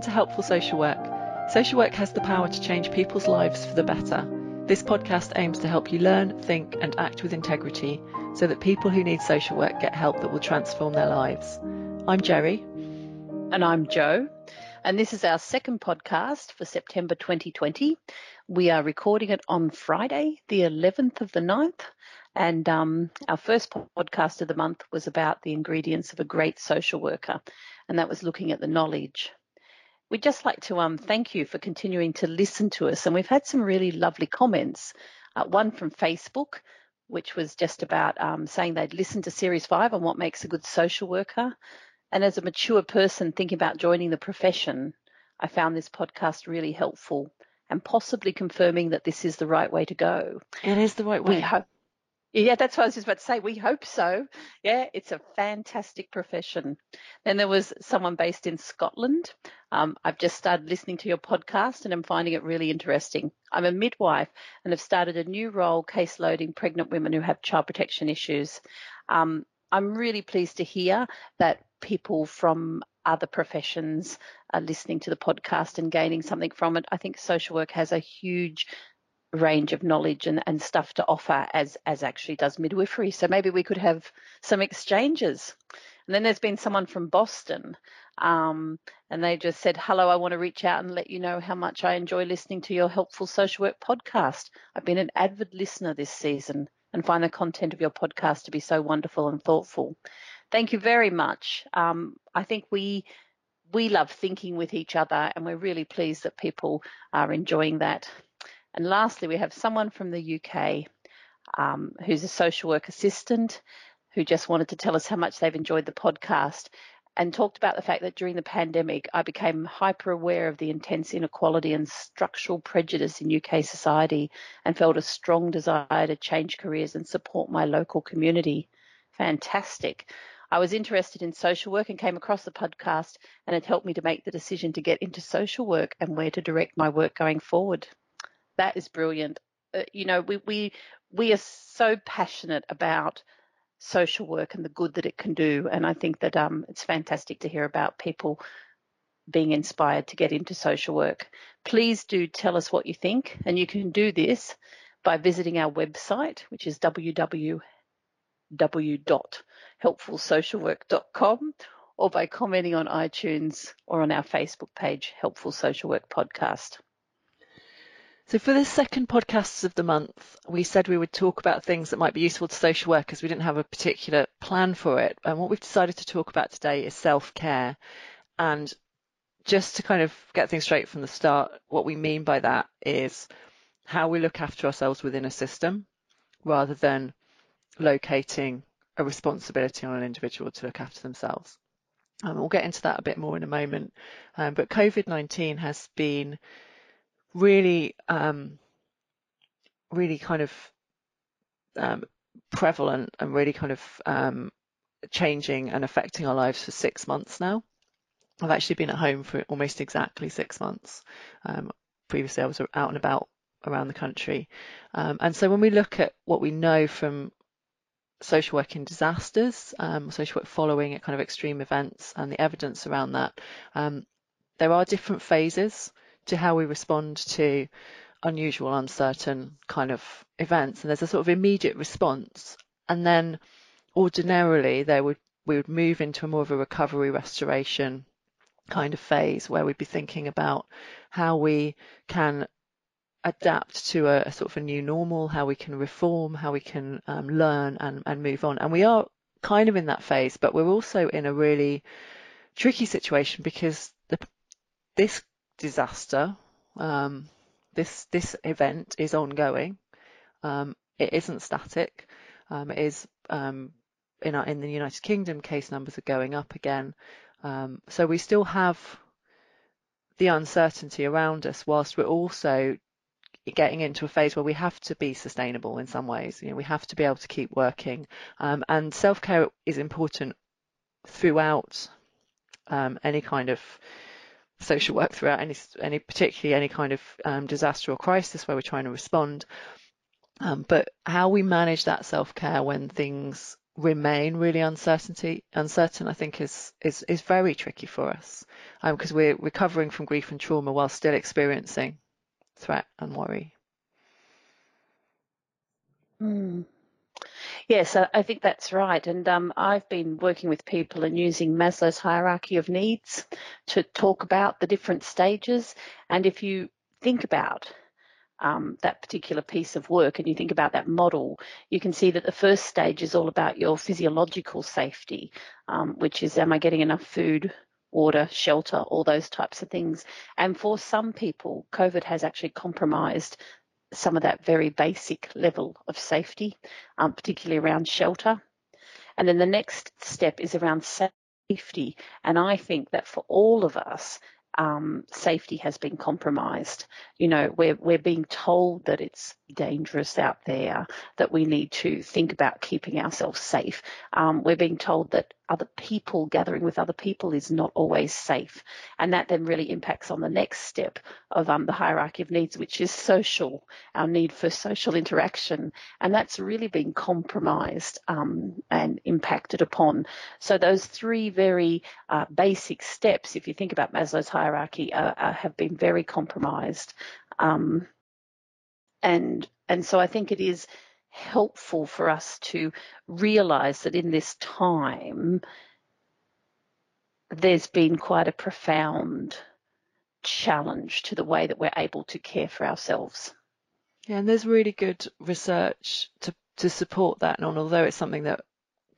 Welcome to Helpful Social Work. Social work has the power to change people's lives for the better. This podcast aims to help you learn, think, and act with integrity so that people who need social work get help that will transform their lives. I'm Jerry. And I'm Joe. And this is our second podcast for September 2020. We are recording it on Friday, the 11th of the 9th. And um, our first podcast of the month was about the ingredients of a great social worker, and that was looking at the knowledge. We'd just like to um, thank you for continuing to listen to us, and we've had some really lovely comments. Uh, one from Facebook, which was just about um, saying they'd listened to Series 5 on what makes a good social worker. And as a mature person thinking about joining the profession, I found this podcast really helpful and possibly confirming that this is the right way to go. It is the right way. We hope. Yeah, that's what I was just about to say. We hope so. Yeah, it's a fantastic profession. Then there was someone based in Scotland. Um, I've just started listening to your podcast and I'm finding it really interesting. I'm a midwife and have started a new role caseloading pregnant women who have child protection issues. Um, I'm really pleased to hear that people from other professions are listening to the podcast and gaining something from it. I think social work has a huge range of knowledge and, and stuff to offer as as actually does midwifery. So maybe we could have some exchanges. And then there's been someone from Boston, um, and they just said, "Hello, I want to reach out and let you know how much I enjoy listening to your helpful social work podcast. I've been an avid listener this season." and find the content of your podcast to be so wonderful and thoughtful. Thank you very much. Um, I think we we love thinking with each other, and we're really pleased that people are enjoying that. And lastly, we have someone from the UK um, who's a social work assistant who just wanted to tell us how much they've enjoyed the podcast and talked about the fact that during the pandemic, I became hyper aware of the intense inequality and structural prejudice in UK society and felt a strong desire to change careers and support my local community. Fantastic. I was interested in social work and came across the podcast, and it helped me to make the decision to get into social work and where to direct my work going forward. That is brilliant. Uh, you know, we, we, we are so passionate about social work and the good that it can do. And I think that um, it's fantastic to hear about people being inspired to get into social work. Please do tell us what you think, and you can do this by visiting our website, which is www.helpfulsocialwork.com, or by commenting on iTunes or on our Facebook page, Helpful Social Work Podcast. So for the second podcast of the month, we said we would talk about things that might be useful to social workers. We didn't have a particular plan for it. And what we've decided to talk about today is self-care. And just to kind of get things straight from the start, what we mean by that is how we look after ourselves within a system rather than locating a responsibility on an individual to look after themselves. Um, we'll get into that a bit more in a moment. Um, but COVID-19 has been really, um, really kind of um, prevalent and really kind of um, changing and affecting our lives for six months now. I've actually been at home for almost exactly six months. Um, previously, I was out and about around the country. Um, and so when we look at what we know from social work in disasters, um, social work following at kind of extreme events and the evidence around that, um, there are different phases to how we respond to unusual, uncertain kind of events. And there's a sort of immediate response. And then ordinarily there would we would move into a more of a recovery restoration kind of phase where we'd be thinking about how we can adapt to a, a sort of a new normal, how we can reform, how we can um, learn and, and move on. And we are kind of in that phase, but we're also in a really tricky situation because the, this disaster, um, this this event is ongoing. Um, it isn't static. Um, it is um, in our, in the United Kingdom, case numbers are going up again. Um, so we still have the uncertainty around us, whilst we're also getting into a phase where we have to be sustainable in some ways. You know, we have to be able to keep working, um, and self care is important throughout any kind of social work throughout any, any particularly any kind of um, disaster or crisis where we're trying to respond. Um, but how we manage that self care when things remain really uncertainty uncertain I think is is is very tricky for us because um, we're recovering from grief and trauma while still experiencing threat and worry. Mm. Yes, I think that's right. And um, I've been working with people and using Maslow's hierarchy of needs to talk about the different stages. And if you think about um, that particular piece of work and you think about that model, you can see that the first stage is all about your physiological safety, um, which is am I getting enough food, water, shelter, all those types of things. And for some people, COVID has actually compromised some of that very basic level of safety, um, particularly around shelter. And then the next step is around safety. And I think that for all of us, um, safety has been compromised. You know, we're we're being told that it's dangerous out there, that we need to think about keeping ourselves safe. Um, we're being told that other people, gathering with other people is not always safe. And that then really impacts on the next step of um, the hierarchy of needs, which is social, our need for social interaction. And that's really been compromised um, and impacted upon. So those three very uh, basic steps, if you think about Maslow's hierarchy, uh, uh, have been very compromised. Um, and and so I think it is helpful for us to realize that in this time, there's been quite a profound challenge to the way that we're able to care for ourselves. Yeah, and there's really good research to, to support that. And although it's something that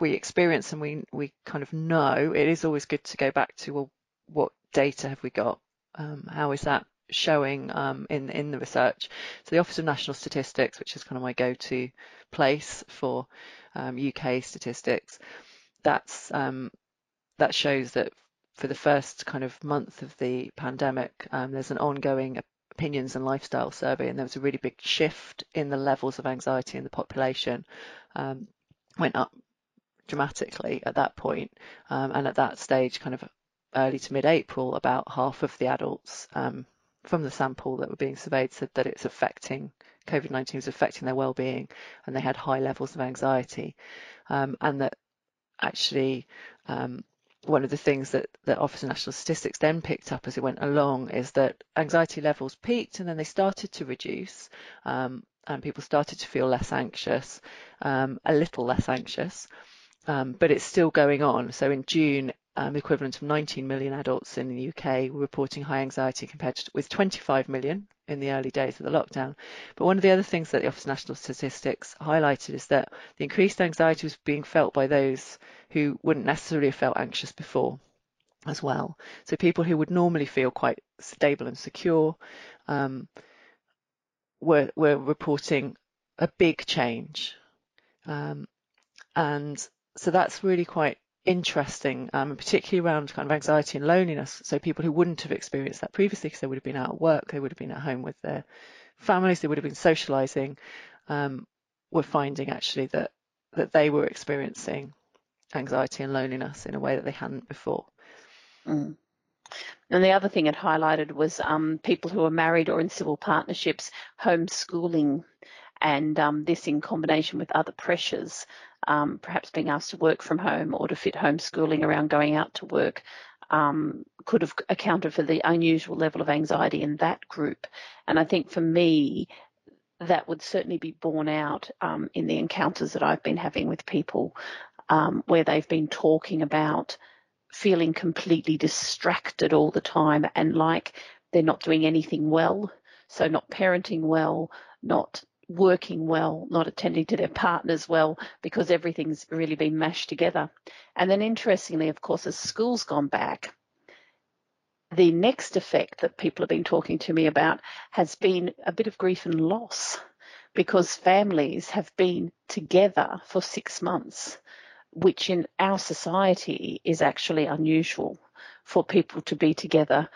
we experience and we, we kind of know, it is always good to go back to, well, what data have we got? Um, how is that showing um, in in the research. So the Office of National Statistics, which is kind of my go-to place for um, UK statistics, that's um, that shows that for the first kind of month of the pandemic, um, there's an ongoing opinions and lifestyle survey, and there was a really big shift in the levels of anxiety in the population. Um, went up dramatically at that point, um, and at that stage, kind of early to mid-April, about half of the adults um, from the sample that were being surveyed said that it's affecting COVID-19 was affecting their well-being, and they had high levels of anxiety, um, and that actually um, one of the things that the Office of National Statistics then picked up as it went along is that anxiety levels peaked and then they started to reduce, um, and people started to feel less anxious, um, a little less anxious. Um, but it's still going on. So in June, um, equivalent of 19 million adults in the UK were reporting high anxiety compared to, with 25 million in the early days of the lockdown. But one of the other things that the Office of National Statistics highlighted is that the increased anxiety was being felt by those who wouldn't necessarily have felt anxious before as well. So people who would normally feel quite stable and secure um, were, were reporting a big change. Um, and so that's really quite interesting, um, particularly around kind of anxiety and loneliness. So people who wouldn't have experienced that previously because they would have been out at work, they would have been at home with their families, they would have been socializing, um, were finding actually that that they were experiencing anxiety and loneliness in a way that they hadn't before. Mm. And the other thing it highlighted was um, people who are married or in civil partnerships homeschooling, and um, this in combination with other pressures um, perhaps being asked to work from home or to fit homeschooling around going out to work um, could have accounted for the unusual level of anxiety in that group. And I think for me, that would certainly be borne out um, in the encounters that I've been having with people um, where they've been talking about feeling completely distracted all the time and like they're not doing anything well. So, not parenting well, not working well, not attending to their partners well, because everything's really been mashed together. And then, interestingly, of course, as school's gone back, the next effect that people have been talking to me about has been a bit of grief and loss because families have been together for six months, which in our society is actually unusual for people to be together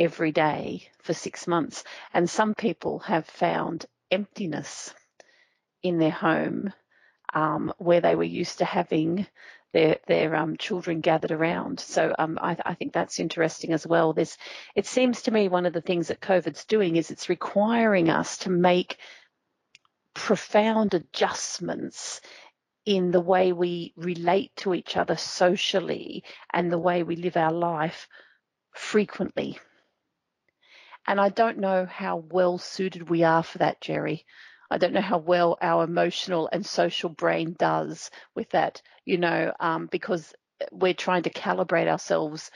every day for six months. And some people have found emptiness in their home um, where they were used to having their their um, children gathered around. So um, I, I, think that's interesting as well. There's, it seems to me one of the things that COVID's doing is it's requiring us to make profound adjustments in the way we relate to each other socially and the way we live our life frequently. And I don't know how well suited we are for that, Jerry. I don't know how well our emotional and social brain does with that, you know, um, because we're trying to calibrate ourselves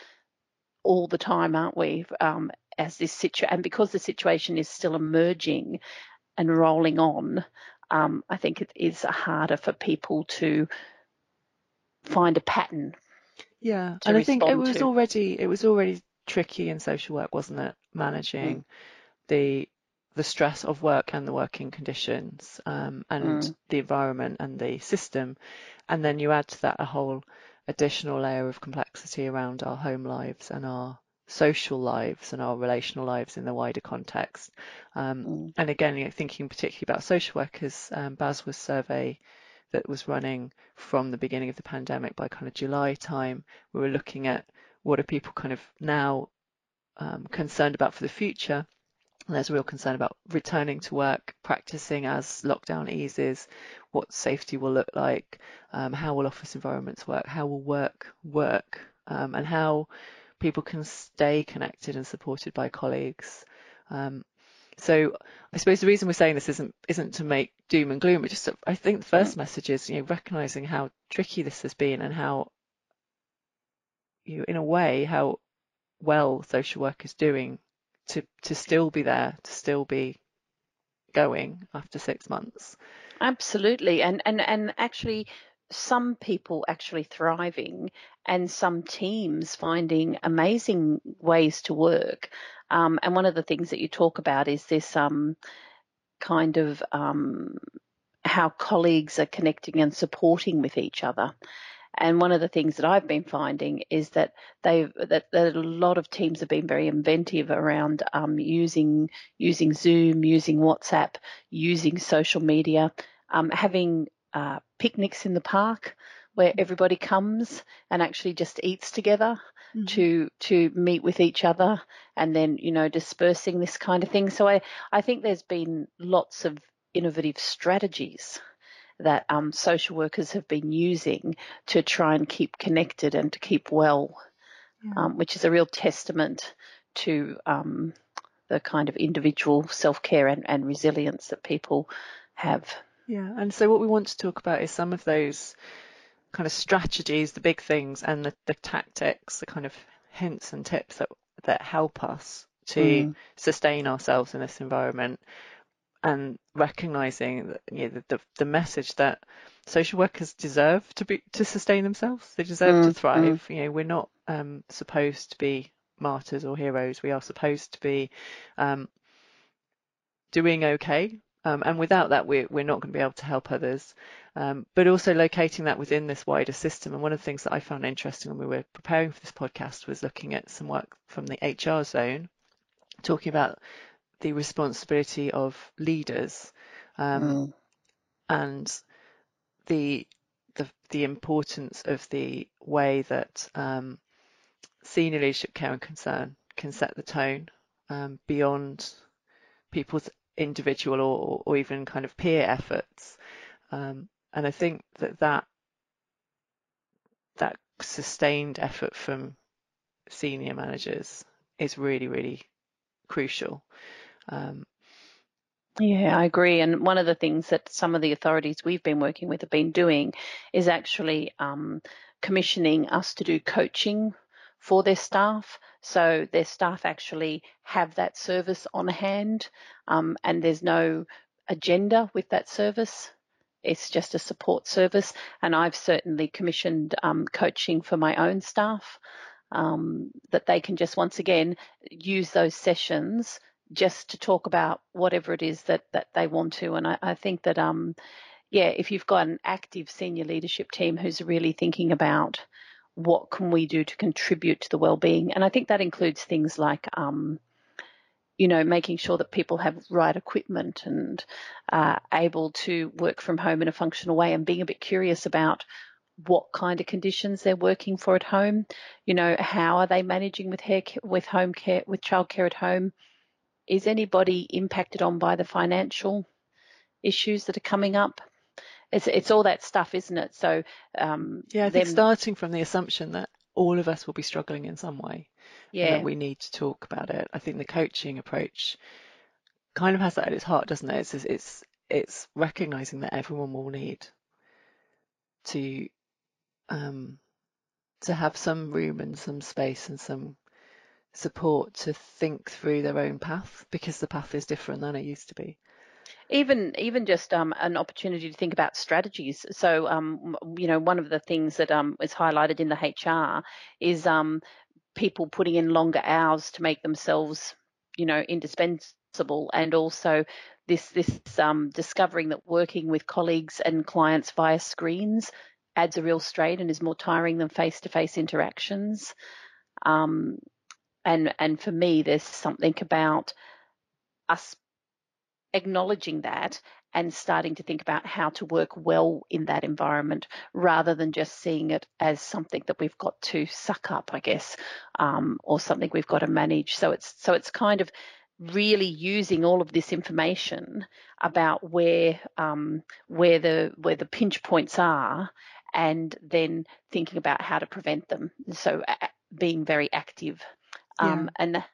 all the time, aren't we? Um, as this situation, and because the situation is still emerging and rolling on, um, I think it is harder for people to find a pattern. Yeah, and I think it was to. already it was already tricky in social work, wasn't it? Managing mm. the the stress of work and the working conditions um, and mm. the environment and the system, and then you add to that a whole additional layer of complexity around our home lives and our social lives and our relational lives in the wider context. Um, mm. And again, you know, thinking particularly about social workers, um, BASW's survey that was running from the beginning of the pandemic by kind of July time, we were looking at what are people kind of now um, concerned about for the future. And there's a real concern about returning to work, practicing as lockdown eases, what safety will look like, um, how will office environments work, how will work work, um, and how people can stay connected and supported by colleagues. Um, so I suppose the reason we're saying this isn't isn't to make doom and gloom, but just I think the first message is you know recognizing how tricky this has been and how you in a way how well social work is doing to to still be there, to still be going after six months. Absolutely, and and and actually some people actually thriving and some teams finding amazing ways to work. Um, and one of the things that you talk about is this um, kind of um, how colleagues are connecting and supporting with each other. And one of the things that I've been finding is that they that, that a lot of teams have been very inventive around um, using using Zoom, using WhatsApp, using social media, um, having uh, picnics in the park where everybody comes and actually just eats together mm-hmm. to to meet with each other and then you know dispersing this kind of thing so i i think there's been lots of innovative strategies that um, social workers have been using to try and keep connected and to keep well yeah. um, which is a real testament to um, the kind of individual self-care and, and resilience that people have yeah, and so what we want to talk about is some of those kind of strategies, the big things, and the, the tactics, the kind of hints and tips that that help us to mm. sustain ourselves in this environment, and recognizing that you know, the, the, the message that social workers deserve to be to sustain themselves. They deserve mm. to thrive. Mm. You know, we're not um, supposed to be martyrs or heroes. We are supposed to be um, doing okay um, and without that, we're, we're not going to be able to help others. Um, but also locating that within this wider system. And one of the things that I found interesting when we were preparing for this podcast was looking at some work from the HR zone, talking about the responsibility of leaders um, mm. and the, the the importance of the way that um, senior leadership care and concern can set the tone um, beyond people's individual or, or even kind of peer efforts. Um, and I think that that that sustained effort from senior managers is really, really crucial. Um, yeah, I agree. And one of the things that some of the authorities we've been working with have been doing is actually um, commissioning us to do coaching for their staff. So their staff actually have that service on hand um, and there's no agenda with that service. It's just a support service. And I've certainly commissioned um, coaching for my own staff um, that they can just once again use those sessions just to talk about whatever it is that, that they want to. And I, I think that, um, yeah, if you've got an active senior leadership team who's really thinking about what can we do to contribute to the well-being and i think that includes things like um, you know making sure that people have right equipment and uh, able to work from home in a functional way and being a bit curious about what kind of conditions they're working for at home you know how are they managing with hair with home care with childcare at home is anybody impacted on by the financial issues that are coming up it's it's all that stuff, isn't it? So um, yeah, I think starting from the assumption that all of us will be struggling in some way, yeah, that we need to talk about it. I think the coaching approach kind of has that at its heart, doesn't it? It's it's it's recognizing that everyone will need to um to have some room and some space and some support to think through their own path because the path is different than it used to be even even just um, an opportunity to think about strategies. So, um, you know, one of the things that um, is highlighted in the HR is um, people putting in longer hours to make themselves, you know, indispensable, and also this this um, discovering that working with colleagues and clients via screens adds a real strain and is more tiring than face to face interactions. Um, and and for me, there's something about us acknowledging that and starting to think about how to work well in that environment rather than just seeing it as something that we've got to suck up, I guess, um, or something we've got to manage. So it's so it's kind of really using all of this information about where um, where the where the pinch points are, and then thinking about how to prevent them. So being very active, um, yeah. and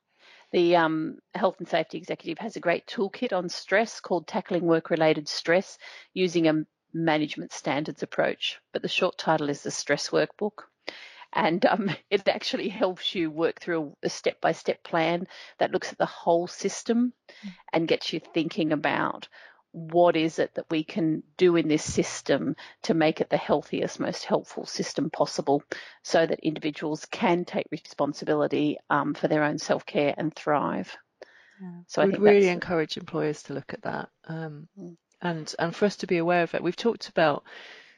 the um, health and safety executive has a great toolkit on stress called Tackling Work Related Stress using a management standards approach. But the short title is the Stress Workbook. And um, it actually helps you work through a step by step plan that looks at the whole system and gets you thinking about what is it that we can do in this system to make it the healthiest, most helpful system possible so that individuals can take responsibility um, for their own self care and thrive. Yeah. So I would really encourage employers to look at that um, mm. and, and for us to be aware of it. We've talked about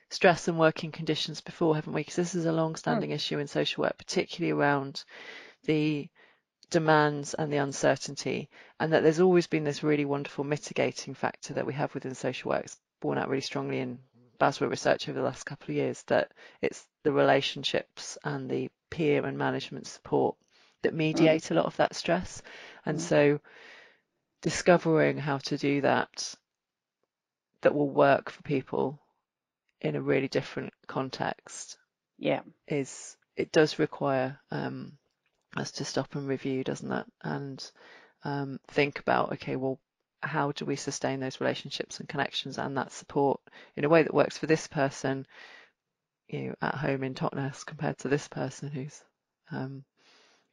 stress and working conditions before, haven't we? Because this is a long standing mm. issue in social work, particularly around the demands and the uncertainty, and that there's always been this really wonderful mitigating factor that we have within social work, borne out really strongly in BASW research over the last couple of years, that it's the relationships and the peer and management support that mediate mm. a lot of that stress. And mm. so discovering how to do that that will work for people in a really different context yeah is it does require um, us to stop and review, doesn't it? And um, think about, okay, well, how do we sustain those relationships and connections and that support in a way that works for this person, you know, at home in Totnes compared to this person who's um,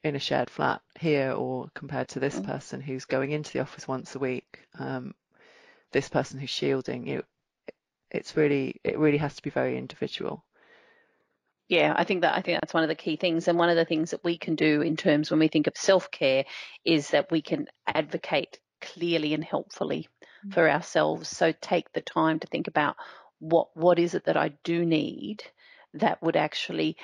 in a shared flat here, or compared to this mm. person who's going into the office once a week, um, this person who's shielding you. It's really, it really has to be very individual yeah, I think that I think that's one of the key things, and one of the things that we can do in terms when we think of self care is that we can advocate clearly and helpfully mm-hmm. for ourselves. So take the time to think about what what is it that I do need that would actually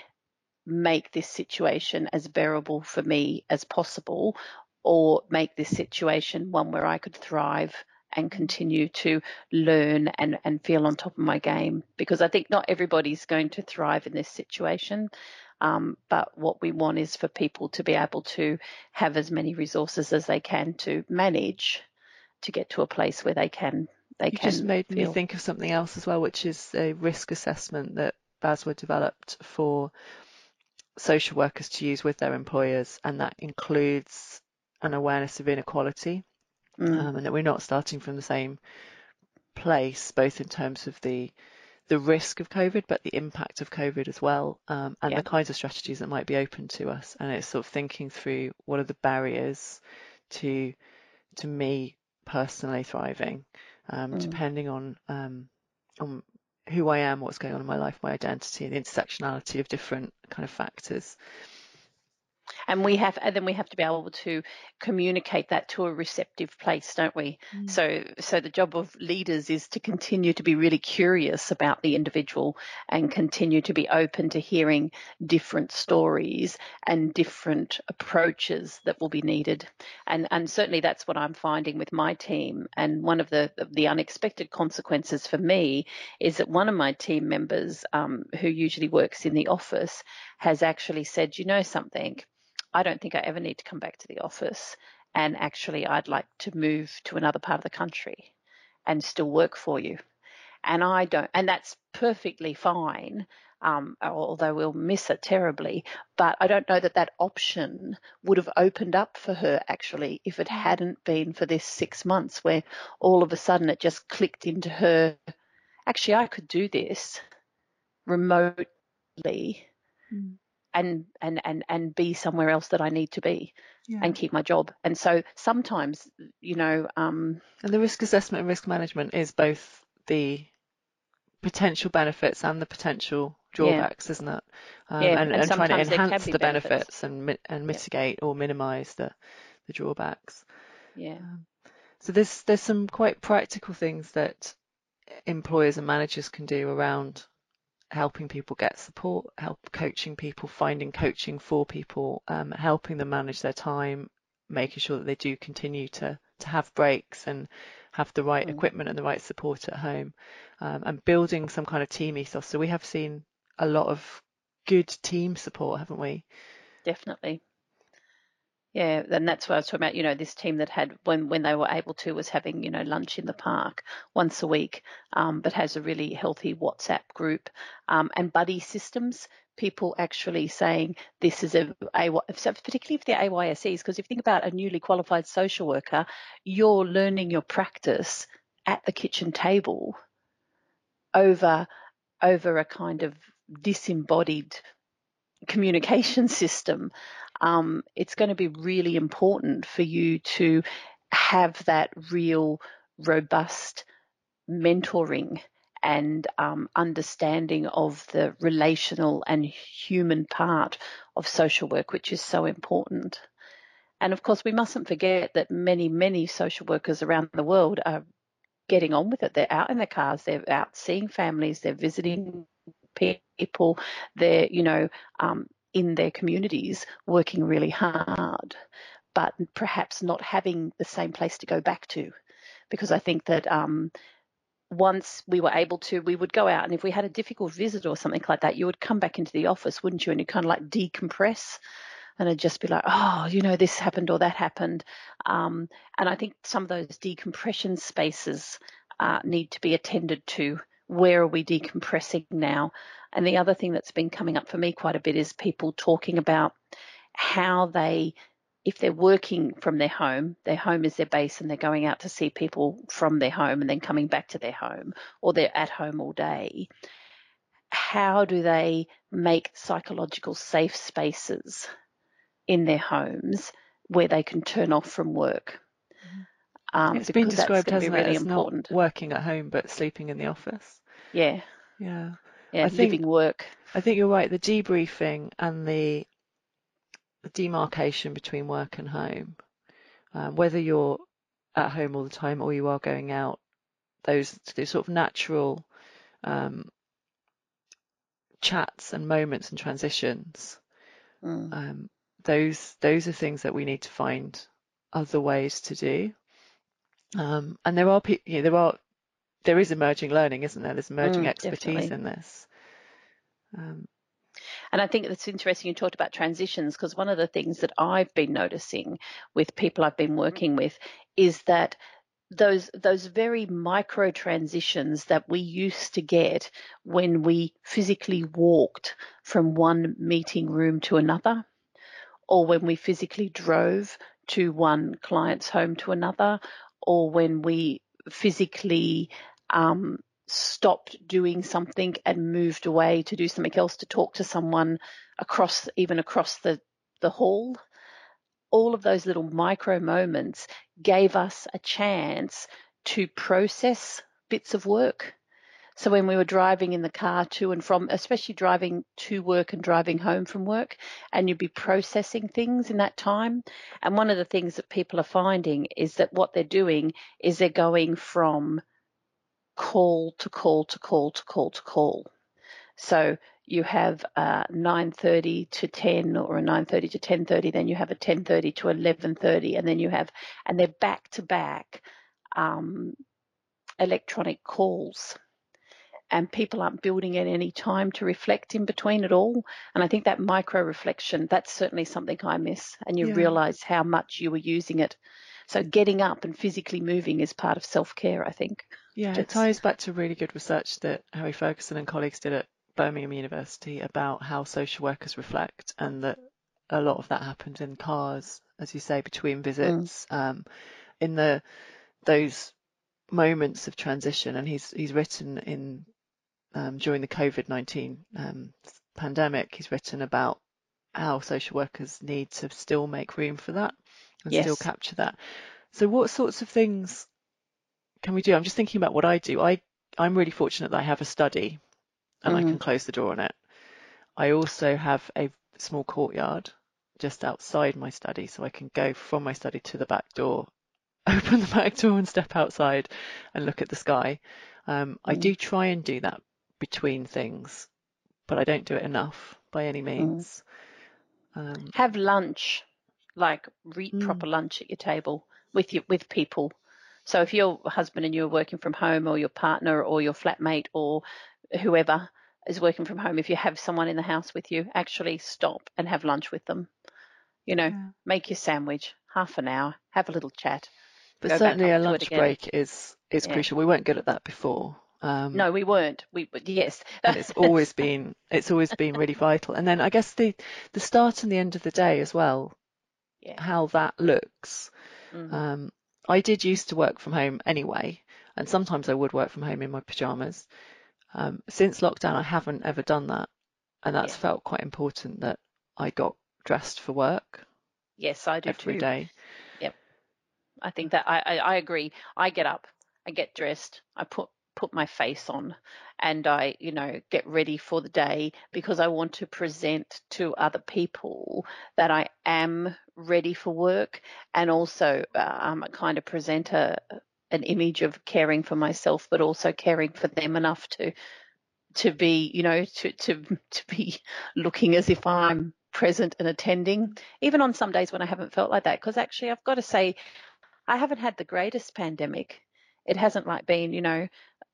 make this situation as bearable for me as possible, or make this situation one where I could thrive and continue to learn and, and feel on top of my game because I think not everybody's going to thrive in this situation. Um, but what we want is for people to be able to have as many resources as they can to manage to get to a place where they can they you can just made feel. me think of something else as well, which is a risk assessment that BASW developed for social workers to use with their employers, and that includes an awareness of inequality mm. um, and that we're not starting from the same place, both in terms of the the risk of COVID, but the impact of COVID as well, um, and yeah. the kinds of strategies that might be open to us. And it's sort of thinking through what are the barriers to to me personally thriving, um, mm. depending on um, on who I am, what's going on in my life, my identity, and the intersectionality of different kind of factors and we have and then we have to be able to communicate that to a receptive place don't we? Mm. so so the job of leaders is to continue to be really curious about the individual and continue to be open to hearing different stories and different approaches that will be needed. And and certainly that's what I'm finding with my team. And one of the the unexpected consequences for me is that one of my team members um, who usually works in the office has actually said you know something I don't think I ever need to come back to the office. And actually, I'd like to move to another part of the country and still work for you. And I don't, and that's perfectly fine. Um, although we'll miss it terribly, but I don't know that that option would have opened up for her actually if it hadn't been for this six months where all of a sudden it just clicked into her. Actually, I could do this remotely mm. And, and, and, and be somewhere else that I need to be yeah. and keep my job. And so sometimes, you know, um, and the risk assessment and risk management is both the potential benefits and the potential drawbacks, yeah. isn't it? Um, yeah, and, and, and trying to enhance the benefits, benefits and and mitigate yeah. or minimise the the drawbacks. Yeah. Um, so there's there's some quite practical things that employers and managers can do around helping people get support, help coaching people, finding coaching for people, um, helping them manage their time, making sure that they do continue to to have breaks and have the right mm. equipment and the right support at home, um, and building some kind of team ethos. So we have seen a lot of good team support, haven't we? Definitely. Yeah, and that's what I was talking about. You know, this team that had when when they were able to was having you know lunch in the park once a week, um, but has a really healthy WhatsApp group um, and buddy systems. People actually saying this is a, a particularly if they're ASYEs, because if you think about a newly qualified social worker, you're learning your practice at the kitchen table over over a kind of disembodied communication system um, it's going to be really important for you to have that real robust mentoring and um, understanding of the relational and human part of social work, which is so important. And of course, we mustn't forget that many, many social workers around the world are getting on with it. They're out in their cars, they're out seeing families, they're visiting people, they're, you know, um, in their communities working really hard, but perhaps not having the same place to go back to. Because I think that um, once we were able to, we would go out, and if we had a difficult visit or something like that, you would come back into the office, wouldn't you? And you kind of like decompress and it'd just be like, oh, you know, this happened or that happened. Um, and I think some of those decompression spaces uh, need to be attended to. Where are we decompressing now? And the other thing that's been coming up for me quite a bit is people talking about how they, if they're working from their home, their home is their base and they're going out to see people from their home and then coming back to their home or they're at home all day, how do they make psychological safe spaces in their homes where they can turn off from work? Um, it's been described, hasn't be really it, as important. not working at home but sleeping in the office. Yeah. Yeah yeah, I think, living work. I think you're right. The debriefing and the, the demarcation between work and home, um, whether you're at home all the time or you are going out, those, those sort of natural um, chats and moments and transitions. Mm. Um, those those are things that we need to find other ways to do. Um, and there are you know, there are there is emerging learning, isn't there? There's emerging mm, expertise definitely. in this. Um, and I think it's interesting you talked about transitions because one of the things that I've been noticing with people I've been working with is that those those very micro transitions that we used to get when we physically walked from one meeting room to another or when we physically drove to one client's home to another or when we physically um, stopped doing something and moved away to do something else to talk to someone across even across the the hall. All of those little micro moments gave us a chance to process bits of work so when we were driving in the car to and from especially driving to work and driving home from work and you'd be processing things in that time and one of the things that people are finding is that what they're doing is they're going from call to call to call to call to call. So you have a 9:30 to 10 or a 9:30 to 10:30, then you have a 10:30 to 11:30, and then you have and they're back to back um, electronic calls. And people aren't building in any time to reflect in between at all. And I think that micro reflection, that's certainly something I miss. And you yeah. realize how much you were using it. So getting up and physically moving is part of self care, I think. Yeah, it ties back to really good research that Harry Ferguson and colleagues did at Birmingham University about how social workers reflect and that a lot of that happens in cars, as you say, between visits, mm. um, in the those moments of transition. And he's he's written in um, during the COVID nineteen um, pandemic, he's written about how social workers need to still make room for that and yes. still capture that. So, what sorts of things can we do? I'm just thinking about what I do. I I'm really fortunate that I have a study and mm I can mm-hmm. close the door on it. I also have a small courtyard just outside my study, so I can go from my study to the back door, open the back door and step outside and look at the sky. Um, mm I do try and do that between things, but I don't do it enough by any mm. means. Mm. Um, have lunch, like eat mm. proper lunch at your table with you, with people. So if your husband and you are working from home, or your partner, or your flatmate, or whoever is working from home, if you have someone in the house with you, actually stop and have lunch with them. You know, yeah. make your sandwich, half an hour, have a little chat. But certainly a lunch break is is yeah. crucial. We weren't good at that before. Um, no, we weren't. We yes. it's always been it's always been really vital. And then I guess the the start and the end of the day as well. Yeah. How that looks. Mm-hmm. Um, I did used to work from home anyway, and sometimes I would work from home in my pajamas. Um, since lockdown, I haven't ever done that, and that's yeah. felt quite important that I got dressed for work. Yes, I do every too. day. Yep, I think that I, I, I agree. I get up, I get dressed, I put put my face on and I, you know, get ready for the day because I want to present to other people that I am ready for work and also um, kind of present a, an image of caring for myself, but also caring for them enough to to be, you know, to to to be looking as if I'm present and attending, even on some days when I haven't felt like that. Because actually, I've got to say, I haven't had the greatest pandemic. It hasn't like been, you know,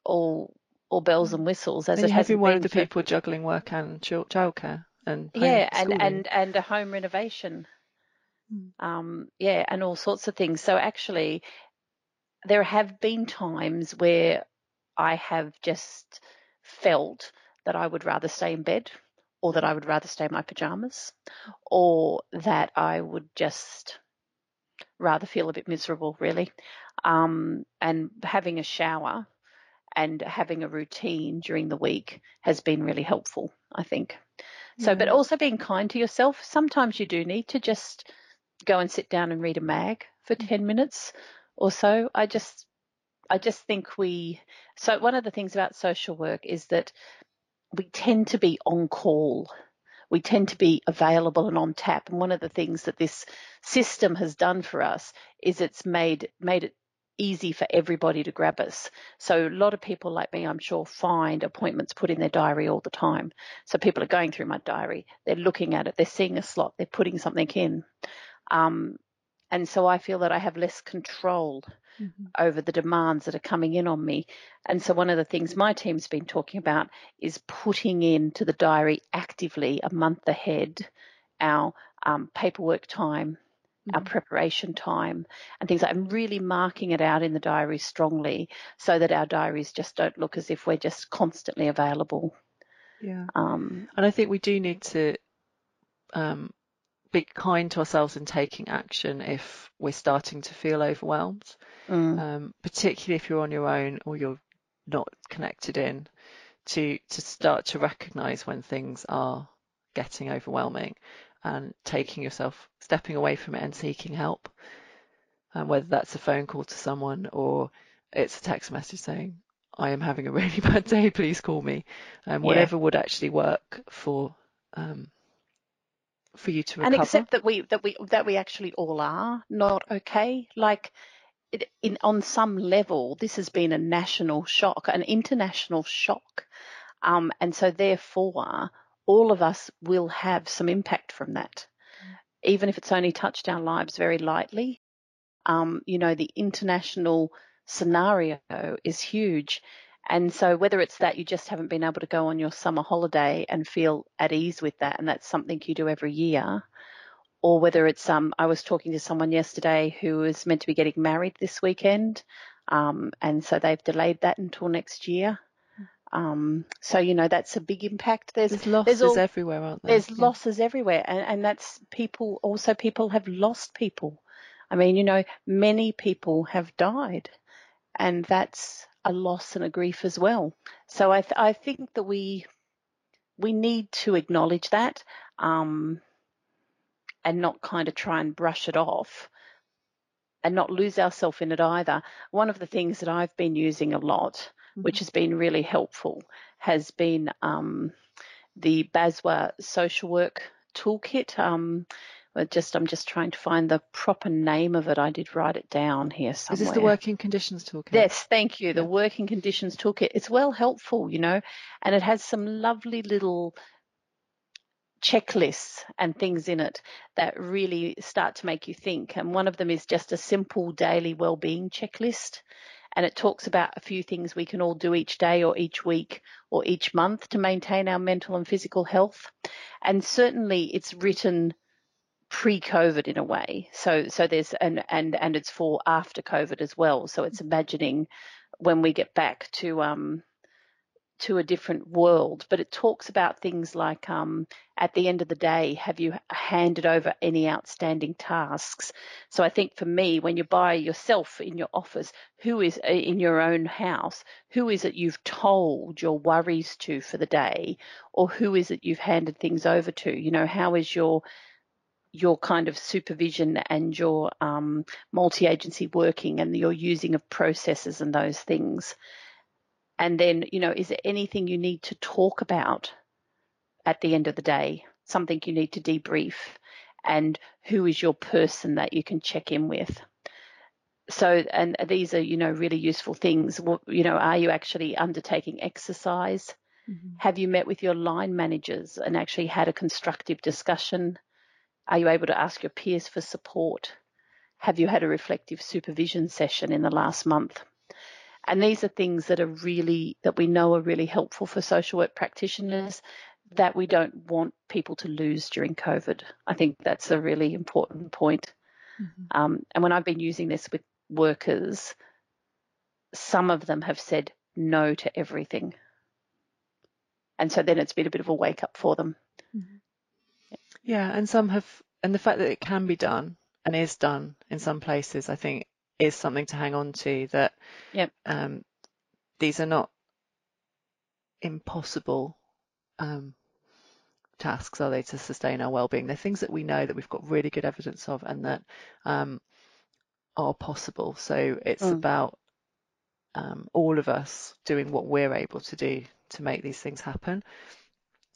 all all bells and whistles as and it has been. one of the for, people juggling work and childcare and yeah, and and and a home renovation. Mm. Um, yeah, and all sorts of things. So actually, there have been times where I have just felt that I would rather stay in bed or that I would rather stay in my pajamas or that I would just rather feel a bit miserable, really. Um, and having a shower and having a routine during the week has been really helpful, I think. So, yeah. but also being kind to yourself. Sometimes you do need to just go and sit down and read a mag for mm. 10 minutes or so. I just, I just think we, so one of the things about social work is that we tend to be on call. We tend to be available and on tap. And one of the things that this system has done for us is it's made made it easy for everybody to grab us. So a lot of people like me, I'm sure, find appointments put in their diary all the time. So people are going through my diary, they're looking at it, they're seeing a slot, they're putting something in. Um, and so I feel that I have less control mm-hmm. over the demands that are coming in on me. And so one of the things my team's been talking about is putting into the diary actively a month ahead our um, paperwork time our mm-hmm. preparation time and things like I'm really marking it out in the diary strongly so that our diaries just don't look as if we're just constantly available. Yeah. Um, and I think we do need to um, be kind to ourselves in taking action if we're starting to feel overwhelmed, mm. um, particularly if you're on your own or you're not connected in, to to start to recognise when things are getting overwhelming and taking yourself, stepping away from it and seeking help. And whether that's a phone call to someone or it's a text message saying, I am having a really bad day, please call me. And um, whatever yeah. would actually work for um, for you to recover. And accept that we that we that we actually all are not okay. Like it, in on some level, this has been a national shock, an international shock, um, and so therefore all of us will have some impact from that, even if it's only touched our lives very lightly. Um, you know, the international scenario is huge. And so whether it's that you just haven't been able to go on your summer holiday and feel at ease with that, and that's something you do every year, or whether it's um, I was talking to someone yesterday who was meant to be getting married this weekend, Um, and so they've delayed that until next year. Um, so you know that's a big impact. There's, there's losses there's all, everywhere, aren't there? There's yeah. losses everywhere, and, and that's people. Also, people have lost people. I mean, you know, many people have died, and that's a loss and a grief as well. So I, th- I think that we we need to acknowledge that um, and not kind of try and brush it off and not lose ourselves in it either. One of the things that I've been using a lot, mm-hmm. which has been really helpful, has been um, the BASW social work toolkit. Um, just I'm just trying to find the proper name of it. I did write it down here somewhere. Is this the working conditions toolkit? Yes, thank you. The yeah. working conditions toolkit. It's well helpful, you know, and it has some lovely little checklists and things in it that really start to make you think. And one of them is just a simple daily well-being checklist. And it talks about a few things we can all do each day or each week or each month to maintain our mental and physical health. And certainly it's written pre-COVID in a way. So so there's and and and it's for after COVID as well. So it's imagining when we get back to um to a different world. But it talks about things like um at the end of the day, have you handed over any outstanding tasks? So I think for me, when you're by yourself in your office, who is uh, in your own house, who is it you've told your worries to for the day, or who is it you've handed things over to? You know, how is your your kind of supervision and your um, multi-agency working and your using of processes and those things. And then, you know, is there anything you need to talk about at the end of the day? Something you need to debrief? And who is your person that you can check in with? So, and these are, you know, really useful things. You know, are you actually undertaking exercise? Mm-hmm. Have you met with your line managers and actually had a constructive discussion? Are you able to ask your peers for support? Have you had a reflective supervision session in the last month? And these are things that are really, that we know are really helpful for social work practitioners that we don't want people to lose during COVID. I think that's a really important point. Mm-hmm. Um, and when I've been using this with workers, some of them have said no to everything. And so then it's been a bit of a wake up for them. Mm-hmm. Yeah, and some have, and the fact that it can be done and is done in some places, I think, is something to hang on to. That yep. um, these are not impossible um, tasks, are they, to sustain our well-being? They're things that we know that we've got really good evidence of, and that um, are possible. So it's mm. about um, all of us doing what we're able to do to make these things happen.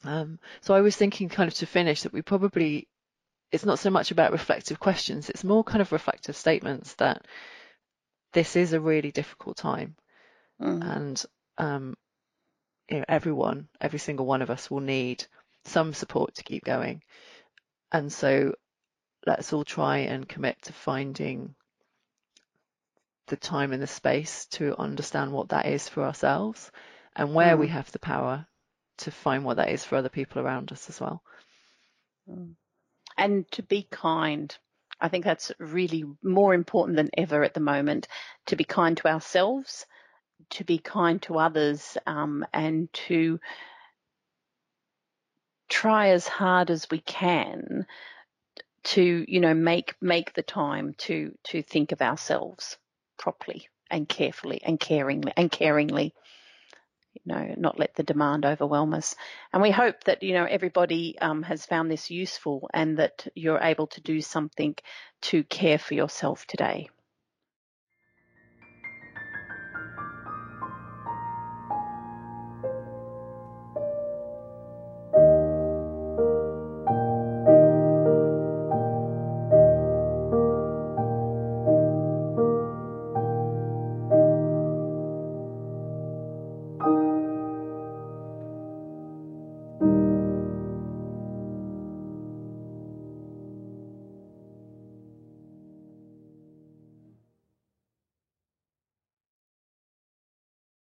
Um, so I was thinking kind of to finish that we probably, it's not so much about reflective questions, it's more kind of reflective statements that this is a really difficult time. Mm. And, um, you know, everyone, every single one of us will need some support to keep going. And so let's all try and commit to finding the time and the space to understand what that is for ourselves and where mm. we have the power to find what that is for other people around us as well. Mm. And to be kind. I think that's really more important than ever at the moment to be kind to ourselves, to be kind to others, um, and to try as hard as we can to, you know, make make the time to to think of ourselves properly and carefully and caringly and caringly you know, not let the demand overwhelm us. And we hope that, you know, everybody um, has found this useful and that you're able to do something to care for yourself today.